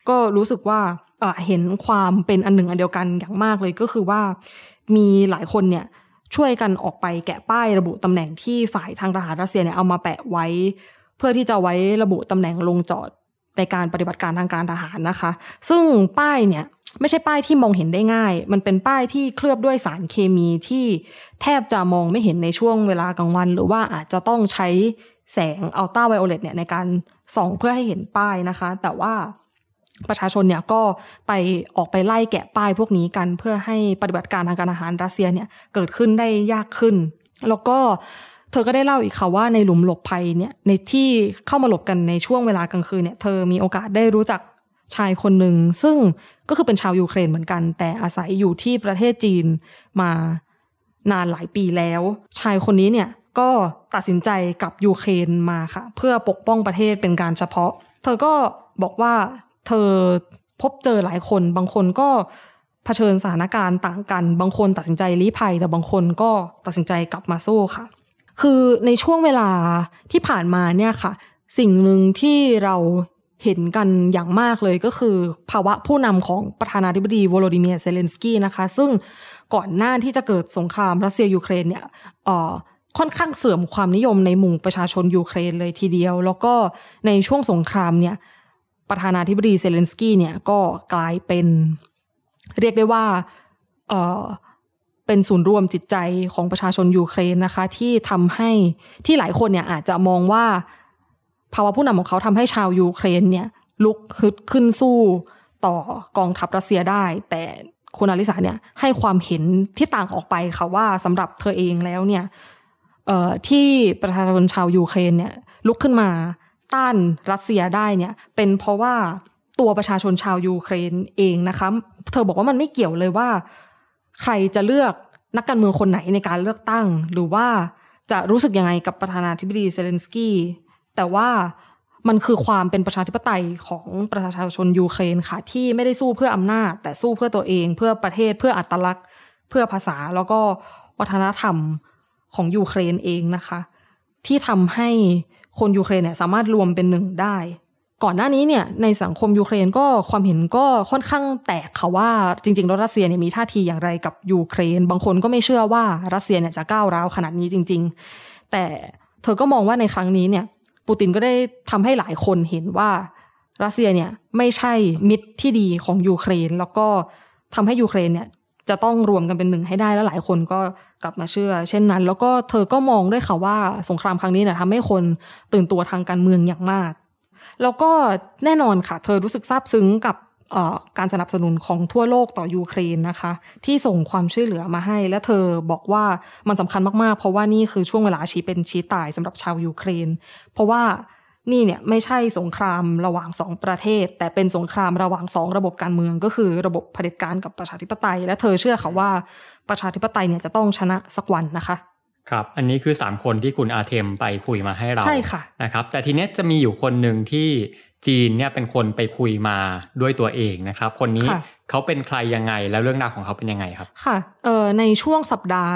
ก็รู้สึกว่าเห็นความเป็นอันหนึ่งอันเดียวกันอย่างมากเลยก็คือว่ามีหลายคนเนี่ย ช่วยกันออกไปแกะป้ายระบุตำแหน่งที่ฝ่ายทางทหารรัสเซียเนี่ยเอามาแปะไว้ เพื่อที่จะไว้ระบุตำแหน่งลงจอดในการปฏิบัติการทางการทหารนะคะ ซึ่งป้ายเนี่ยไม่ใช่ป้ายที่มองเห็นได้ง่าย มันเป็นป้ายที่เคลือบด้วยสารเคมีที่แทบจะมองไม่เห็นในช่วงเวลากลางวัน หรือว่าอาจจะต้องใช้แสงอัลตราไวโอเลตเนี่ยในการส่องเพื่อให้เห็นป้ายนะคะ แต่ว่า ประชาชนเนี่ยก็ไปออกไปไล่แกะป้ายพวกนี้กัน เพื่อให้ปฏิบัติการทางการอาหารรัสเซียเนี่ยเกิดขึ้นได้ยากขึ้น แล้วก็เธอก็ได้เล่าอีกค่ะว่าในหลุมหลบภัยเนี่ยในที่เข้ามาหลบกันในช่วงเวลากลางคืนเนี่ยเธอมีโอกาสได้รู้จักชายคนหนึ่งซึ่งก็คือเป็นชาวยูเครนเหมือนกัน แต่อาศัยอยู่ที่ประเทศจีนมานานหลายปีแล้ว ชายคนนี้เนี่ยก็ตัดสินใจกลับยูเครนมาค่ะ เพื่อปกป้องประเทศเป็นการเฉพาะ เธอก็บอกว่า เธอพบเจอหลายคนบางคนก็เผชิญสถานการณ์ต่างกัน บางคนตัดสินใจลี้ภัย แต่บางคนก็ตัดสินใจกลับมาสู้ค่ะ คือในช่วงเวลาที่ผ่านมาเนี่ยค่ะ สิ่งหนึ่งที่เราเห็นกันอย่างมากเลยก็คือภาวะผู้นำของประธานาธิบดีวโลดิเมียเซเลนสกี้นะคะ ซึ่งก่อนหน้าที่จะเกิดสงครามรัสเซียยูเครนเนี่ยค่อนข้างเสื่อมความนิยมในหมู่ประชาชนยูเครนเลยทีเดียว แล้วก็ในช่วงสงครามเนี่ย ประธานาธิบดีเซเลนสกี้เนี่ยก็กลายเป็นเรียกได้ว่าเออเป็นศูนย์รวมจิตใจของประชาชนยูเครนนะคะ ที่ทำให้ที่หลายคนเนี่ยอาจจะมองว่าภาวะผู้นำของเขาทำให้ชาวยูเครนเนี่ยลุกขึ้นขึ้นสู้ต่อกองทัพรัสเซียได้ แต่คุณอลิสาเนี่ยให้ความเห็นที่ต่างออกไปค่ะว่าสำหรับเธอเองแล้วเนี่ยที่ประชาชนชาวยูเครนเนี่ยลุกขึ้นมา ต้านรัสเซียได้เนี่ยเป็นเพราะว่าตัวประชาชนชาวยูเครนเองนะคะ เธอบอกว่ามันไม่เกี่ยวเลยว่า ใครจะเลือกนักการเมืองคนไหนในการเลือกตั้ง หรือว่าจะรู้สึกยังไงกับประธานาธิบดีเซเลนสกี้แต่ว่ามันคือความเป็นประชาธิปไตยของประชาชนยูเครนค่ะ ที่ไม่ได้สู้เพื่ออำนาจ แต่สู้เพื่อตัวเอง เพื่อประเทศเพื่ออัตลักษณ์ เพื่อภาษาแล้วก็วัฒนธรรมของยูเครนเองนะคะ ที่ทำให้ คนยูเครนเนี่ยสามารถรวมเป็นหนึ่งได้ ก่อนหน้านี้เนี่ยในสังคมยูเครนก็ความเห็นก็ค่อนข้างแตกค่ะว่าจริงๆรัสเซียเนี่ยมีท่าทีอย่างไรกับยูเครน บางคนก็ไม่เชื่อว่ารัสเซียเนี่ยจะก้าวร้าวขนาดนี้จริง ๆ แต่เธอก็มองว่าในครั้งนี้เนี่ยปูตินก็ได้ทำให้หลายคนเห็นว่ารัสเซียเนี่ยไม่ใช่มิตรที่ดีของยูเครน แล้วก็ทำให้ยูเครนเนี่ย จะต้องรวมกันเป็นหนึ่งให้ได้แล้วหลายคนก็กลับมาเชื่อ เช่นนั้น แล้วก็เธอก็มองด้วยค่ะว่าสงครามครั้งนี้เนี่ยทำให้คนตื่นตัวทางการเมืองอย่างมาก แล้วก็แน่นอนค่ะ เธอรู้สึกซาบซึ้งกับการสนับสนุนของทั่วโลกต่อยูเครนนะคะ ที่ส่งความช่วยเหลือมาให้ และเธอบอกว่ามันสำคัญมากๆ เพราะว่านี่คือช่วงเวลาชี้เป็นชี้ตายสำหรับชาวยูเครน เพราะว่า นี่เนี่ยไม่ใช่สงครามระหว่างสองประเทศ แต่เป็นสงครามระหว่างสองระบบการเมืองก็คือระบบเผด็จการกับประชาธิปไตย และเธอเชื่อค่ะว่าประชาธิปไตยเนี่ยจะต้องชนะสักวันนะคะครับ อันนี้คือ 3 คนที่คุณอาเทมไปคุยมาให้เราใช่ค่ะนะครับ แต่ทีนี้จะมีอยู่คนหนึ่งที่จีนเนี่ยเป็นคนไปคุยมาด้วยตัวเองนะครับ คนนี้เขาเป็นใครยังไงแล้วเรื่องราวของเขาเป็นยังไงครับ ค่ะ เอ่อในช่วงสัปดาห์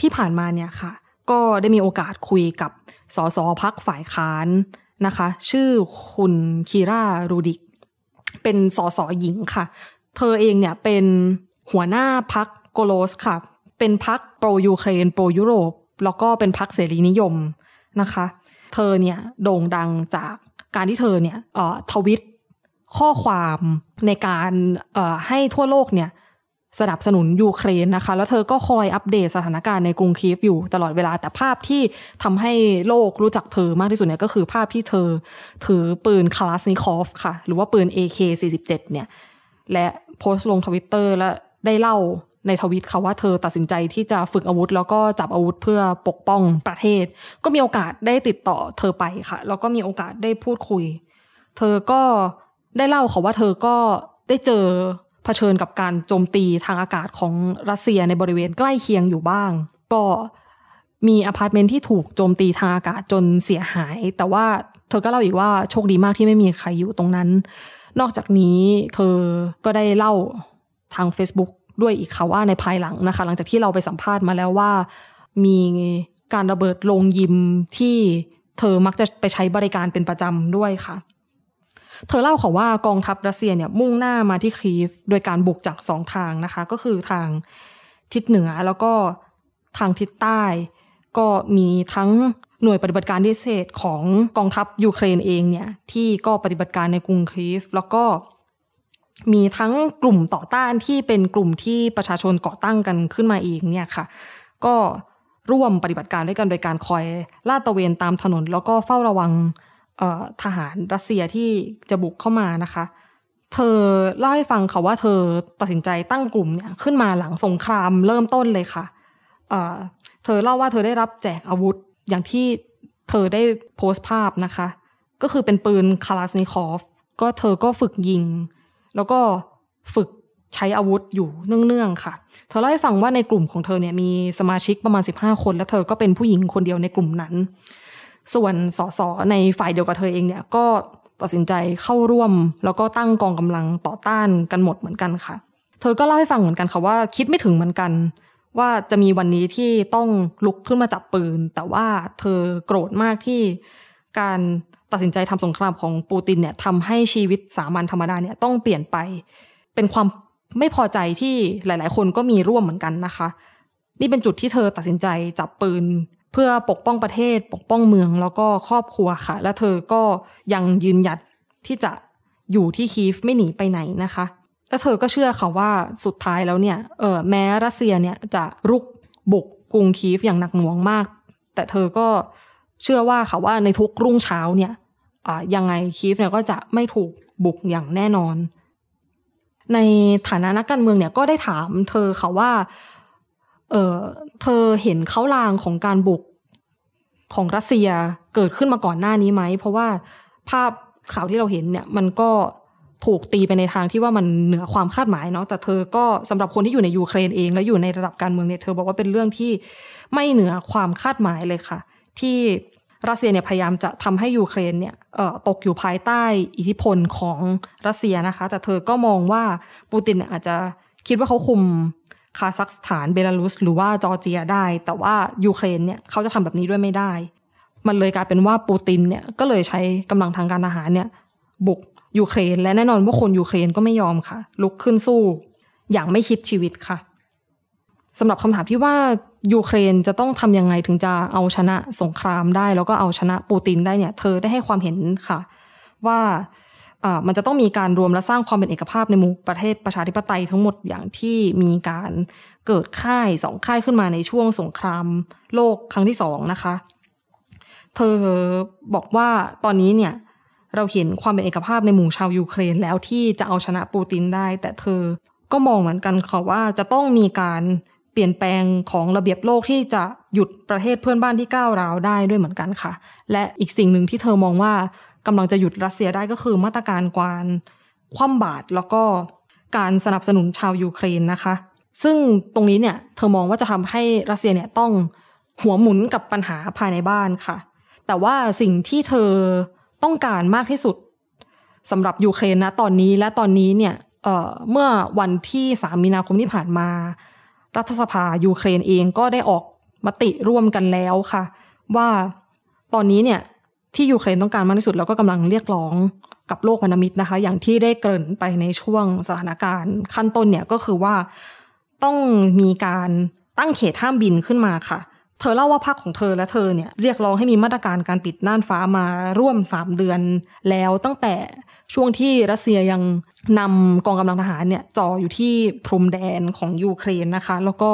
ที่ผ่านมาเนี่ยค่ะ ก็ได้มีโอกาสคุยกับสสพักฝ่ายค้าน นะคะ ชื่อคุณคีรารูดิก เป็นสสหญิงค่ะ เธอเองเนี่ยเป็นหัวหน้าพักโกโลสค่ะ เป็นพักโปรยูเครนโปรยุโรป แล้วก็เป็นพักเสรีนิยมนะคะ เธอเนี่ยโด่งดังจากการที่เธอเนี่ยทวิตข้อความในการให้ทั่วโลกเนี่ย สนับสนุนยูเครนนะคะ แล้วเธอก็คอยอัปเดตสถานการณ์ในกรุงคีฟอยู่ตลอดเวลา แต่ภาพที่ทำให้โลกรู้จักเธอมากที่สุดเนี่ยก็คือภาพที่เธอถือปืนคลาสนิคอฟค่ะ หรือว่าปืน AK47 เนี่ย และโพสต์ลงทวิตเตอร์และได้เล่าในทวิตค่ะว่าเธอตัดสินใจที่จะฝึกอาวุธ แล้วก็จับอาวุธเพื่อปกป้องประเทศ ก็มีโอกาสได้ติดต่อเธอไปค่ะ แล้วก็มีโอกาสได้พูดคุย เธอก็ได้เล่าค่ะว่าเธอก็ได้เจอ เผชิญกับการโจมตีทางอากาศของรัสเซียในบริเวณใกล้เคียงอยู่บ้าง ก็มีอพาร์ตเมนต์ที่ถูกโจมตีทางอากาศจนเสียหาย แต่ว่าเธอก็เล่าอีกว่าโชคดีมากที่ไม่มีใครอยู่ตรงนั้น นอกจากนี้เธอก็ได้เล่าทาง Facebook ด้วยอีกค่ะว่าในภายหลังนะคะ หลังจากที่เราไปสัมภาษณ์มาแล้วว่า มีการระเบิดลงยิมที่เธอมักจะไปใช้บริการเป็นประจำด้วยค่ะ เธอเล่าขอว่ากองทัพรัสเซียเนี่ยมุ่งหน้ามาที่คีฟโดยการบุกจากสองทางนะคะ ก็คือทางทิศเหนือแล้วก็ทางทิศใต้ ก็มีทั้งหน่วยปฏิบัติการพิเศษของกองทัพยูเครนเองเนี่ยที่ก็ปฏิบัติการในกรุงคีฟแล้วก็มีทั้งกลุ่มต่อต้านที่เป็นกลุ่มที่ประชาชนก่อตั้งกันขึ้นมาเองเนี่ยค่ะ ก็ร่วมปฏิบัติการด้วยกันโดยการคอยลาดตระเวนตามถนน แล้วก็เฝ้าระวัง ทหารรัสเซียที่จะบุกเข้ามานะคะ เธอเล่าให้ฟังค่ะว่าเธอตัดสินใจตั้งกลุ่มเนี่ยขึ้นมาหลังสงครามเริ่มต้นเลยค่ะเธอเล่าว่าเธอได้รับแจกอาวุธอย่างที่เธอได้โพสต์ภาพนะคะ ก็คือเป็นปืนคาราสนิคอฟก็เธอก็ฝึกยิง แล้วก็ฝึกใช้อาวุธอยู่เนื่องๆค่ะ เธอเล่าให้ฟังว่าในกลุ่มของเธอเนี่ยมีสมาชิกประมาณ 15 คน และเธอก็เป็นผู้หญิงคนเดียวในกลุ่มนั้น ส่วนสสในฝ่ายเดียวกับเธอเองเนี่ยก็ตัดสินใจเข้าร่วม แล้วก็ตั้งกองกำลังต่อต้านกันหมดเหมือนกันค่ะ เธอก็เล่าให้ฟังเหมือนกันค่ะว่าคิดไม่ถึงเหมือนกัน ว่าจะมีวันนี้ที่ต้องลุกขึ้นมาจับปืน แต่ว่าเธอโกรธมากที่การตัดสินใจทำสงครามของปูตินเนี่ยทำให้ชีวิตสามัญธรรมดาเนี่ยต้องเปลี่ยนไป เป็นความไม่พอใจที่หลาย ๆ คนก็มีร่วมเหมือนกันนะคะ นี่เป็นจุดที่เธอตัดสินใจจับปืน เพื่อปกป้องประเทศปกป้องเมืองแล้วก็ครอบครัวค่ะ และเธอก็ยังยืนหยัดที่จะอยู่ที่คีฟไม่หนีไปไหนนะคะ และเธอก็เชื่อค่ะว่าสุดท้ายแล้วเนี่ยเออแม้รัสเซียเนี่ยจะรุกบุกกรุงคีฟอย่างหนักหน่วงมาก แต่เธอก็เชื่อว่าค่ะว่าในทุกรุ่งเช้าเนี่ยยังไงคีฟเนี่ยก็จะไม่ถูกบุกอย่างแน่นอน ในฐานะนักการเมืองเนี่ยก็ได้ถามเธอค่ะว่า เออเธอเห็นเขาลางของการบุกของรัสเซียเกิดขึ้นมาก่อนหน้านี้ไหม เพราะว่าภาพข่าวที่เราเห็นเนี่ย มันก็ถูกตีไปในทางที่ว่ามันเหนือความคาดหมายเนาะแต่เธอก็สำหรับคนที่อยู่ในยูเครนเอง และอยู่ในระดับการเมืองเนี่ยเธอบอกว่าเป็นเรื่องที่ไม่เหนือความคาดหมายเลยค่ะ ที่รัสเซียเนี่ยพยายามจะทำให้ยูเครนเนี่ยตกอยู่ภายใต้อิทธิพลของรัสเซียนะคะ แต่เธอก็มองว่าปูตินอาจจะคิดว่าเขาคุม คาซัคสถานเบลารุส หรือว่าจอร์เจียได้ แต่ว่ายูเครนเนี่ยเขาจะทำแบบนี้ด้วยไม่ได้ มันเลยกลายเป็นว่าปูตินเนี่ยก็เลยใช้กำลังทางการทหารเนี่ยบุกยูเครน และแน่นอนว่าคนยูเครนก็ไม่ยอมค่ะ ลุกขึ้นสู้ อย่างไม่คิดชีวิตค่ะสำหรับคำถามที่ว่ายูเครนจะต้องทำยังไงถึงจะเอาชนะสงครามได้ แล้วก็เอาชนะปูตินได้เนี่ย เธอได้ให้ความเห็นค่ะ ว่า มันจะต้องมีการรวมและสร้างความเป็นเอกภาพในหมู่ประเทศประชาธิปไตยทั้งหมดอย่างที่มีการเกิดค่ายสองค่ายขึ้นมาในช่วงสงครามโลกครั้งที่สองนะคะ เธอบอกว่าตอนนี้เนี่ยเราเห็นความเป็นเอกภาพในหมู่ชาวยูเครนแล้วที่จะเอาชนะปูตินได้ แต่เธอก็มองเหมือนกันค่ะว่าจะต้องมีการเปลี่ยนแปลงของระเบียบโลกที่จะหยุดประเทศเพื่อนบ้านที่ก้าวร้าวได้ด้วยเหมือนกันค่ะ และอีกสิ่งหนึ่งที่เธอมองว่า กำลังจะหยุดรัสเซียได้ก็คือมาตรการการคว่ำบาตรแล้วก็การสนับสนุนชาวยูเครนนะคะ ซึ่งตรงนี้เนี่ยเธอมองว่าจะทำให้รัสเซียเนี่ยต้องหัวหมุนกับปัญหาภายในบ้านค่ะ แต่ว่าสิ่งที่เธอต้องการมากที่สุดสำหรับยูเครนนะตอนนี้และตอนนี้เนี่ยเเมื่อวันที่สามมีนาคมที่ผ่านมา รัฐสภายูเครนเองก็ได้ออกมติร่วมกันแล้วค่ะ ว่าตอนนี้เนี่ย ที่ยูเครนต้องการมากที่สุด แล้วก็กำลังเรียกร้องกับโลกพันธมิตรนะคะ อย่างที่ได้เกริ่นไปในช่วงสถานการณ์ขั้นต้นเนี่ยก็คือว่าต้องมีการตั้งเขตห้ามบินขึ้นมาค่ะ เธอเล่าว่าพรรคของเธอและเธอเนี่ยเรียกร้องให้มีมาตรการการปิดน่านฟ้ามาร่วมสามเดือน แล้วตั้งแต่ช่วงที่รัสเซียยังนำกองกำลังทหารเนี่ยจ่ออยู่ที่พรมแดนของยูเครนนะคะ แล้วก็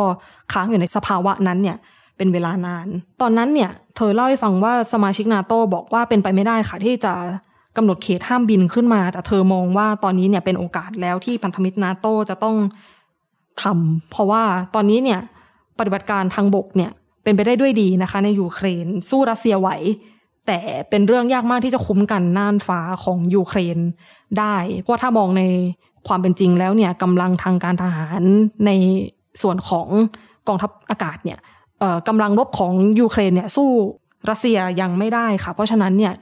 ค้างอยู่ในสภาวะนั้นเนี่ย เป็นเวลานาน ตอนนั้นเนี่ยเธอเล่าให้ฟังว่าสมาชิกนาโตบอกว่าเป็นไปไม่ได้ค่ะที่จะกำหนดเขตห้ามบินขึ้นมา แต่เธอมองว่าตอนนี้เนี่ยเป็นโอกาสแล้วที่พันธมิตรนาโตจะต้องทำเพราะว่าตอนนี้เนี่ยปฏิบัติการทางบกเนี่ยเป็นไปได้ด้วยดีนะคะ ในยูเครน สู้รัสเซียไหว แต่เป็นเรื่องยากมากที่จะคุ้มกันน่านฟ้าของยูเครนได้ เพราะถ้ามองในความเป็นจริงแล้วเนี่ยกำลังทางการทหารในส่วนของกองทัพอากาศเนี่ย กำลังรบของยูเครนเนี่ยสู้รัสเซียยังไม่ได้ค่ะ เพราะฉะนั้นเนี่ย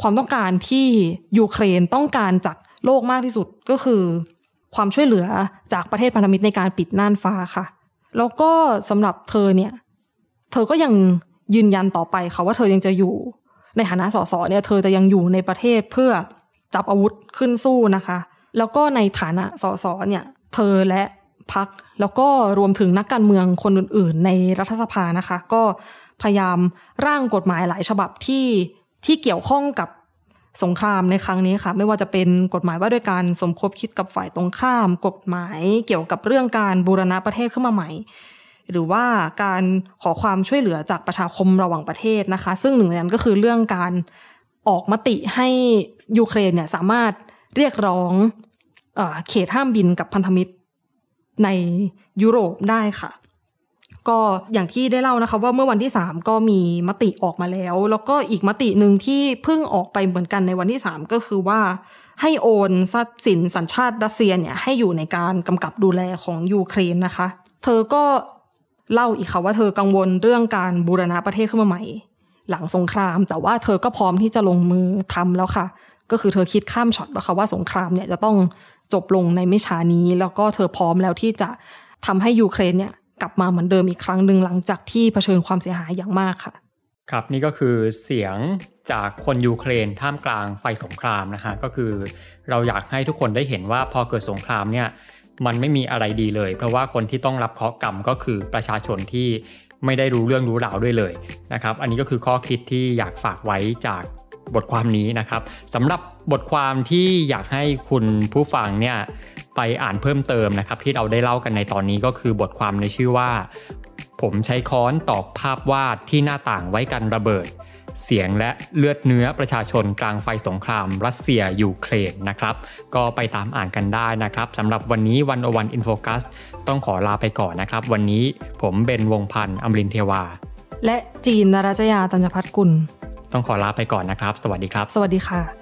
ความต้องการที่ยูเครนต้องการจากโลกมากที่สุดก็คือ ความช่วยเหลือจากประเทศพันธมิตรในการปิดน่านฟ้าค่ะ แล้วก็สำหรับเธอเนี่ย เธอก็ยังยืนยันต่อไปค่ะว่าเธอยังจะอยู่ ในฐานะสสเนี่ย เธอจะยังอยู่ในประเทศเพื่อจับอาวุธขึ้นสู้นะคะ แล้วก็ในฐานะสสเนี่ย เธอและ พักแล้วก็รวมถึงนักการเมืองคนอื่น ๆ ในรัฐสภานะคะ ก็พยายามร่างกฎหมายหลายฉบับที่ที่เกี่ยวข้องกับสงครามในครั้งนี้ค่ะ ไม่ว่าจะเป็นกฎหมายว่าด้วยการสมคบคิดกับฝ่ายตรงข้าม กฎหมายเกี่ยวกับเรื่องการบูรณะประเทศขึ้นมาใหม่ หรือว่าการขอความช่วยเหลือจากประชาคมระหว่างประเทศนะคะ ซึ่งหนึ่งในนั้นก็คือเรื่องการออกมติให้ยูเครนเนี่ยสามารถเรียกร้องเขตห้ามบินกับพันธมิตร ในยุโรปได้ค่ะ ก็อย่างที่ได้เล่านะคะ ว่าเมื่อวันที่สามก็มีมติออกมาแล้ว แล้วก็อีกมติหนึ่งที่เพิ่งออกไปเหมือนกันในวันที่สามก็คือว่าให้โอนทรัพย์สินสัญชาติรัสเซียเนี่ยให้อยู่ในการกำกับดูแลของยูเครนนะคะ เธอก็เล่าอีกค่ะว่าเธอกังวลเรื่องการบูรณะประเทศขึ้นมาใหม่ หลังสงคราม แต่ว่าเธอก็พร้อมที่จะลงมือทำแล้วค่ะ ก็คือเธอคิดข้ามช็อตแล้วค่ะว่าสงครามเนี่ยจะต้อง จบลงในไม่ช้านี้ แล้วก็เธอพร้อมแล้วที่จะทำให้ยูเครนเนี่ยกลับมาเหมือนเดิมอีกครั้งหนึ่งหลังจากที่เผชิญความเสียหายอย่างมากค่ะ ครับนี่ก็คือเสียงจากคนยูเครนท่ามกลางไฟสงครามนะฮะก็คือ เราอยากให้ทุกคนได้เห็นว่าพอเกิดสงครามเนี่ยมันไม่มีอะไรดีเลย เพราะว่าคนที่ต้องรับเคราะห์กรรมก็คือประชาชนที่ไม่ได้รู้เรื่องรู้ราวด้วยเลยนะครับ อันนี้ก็คือข้อคิดที่อยากฝากไว้จากบทความนี้นะครับสำหรับ บทความที่อยากให้คุณผู้ฟังเนี่ยไปอ่านเพิ่มเติมนะครับ ที่เราได้เล่ากันในตอนนี้ก็คือบทความในชื่อว่า ผมใช้ค้อนตอกภาพวาดที่หน้าต่างไว้กันระเบิด เสียงและเลือดเนื้อประชาชนกลางไฟสงคราม รัสเซียยูเครนนะครับ ก็ไปตามอ่านกันได้นะครับสำหรับวันนี้ One-O-One In Focus ต้องขอลาไปก่อนนะครับ วันนี้ผมเบนวงพันธ์อมรินทร์เทวา และจีนนรัจยาตัญญพัฒกุล ต้องขอลาไปก่อนนะครับ สวัสดีครับ สวัสดีค่ะ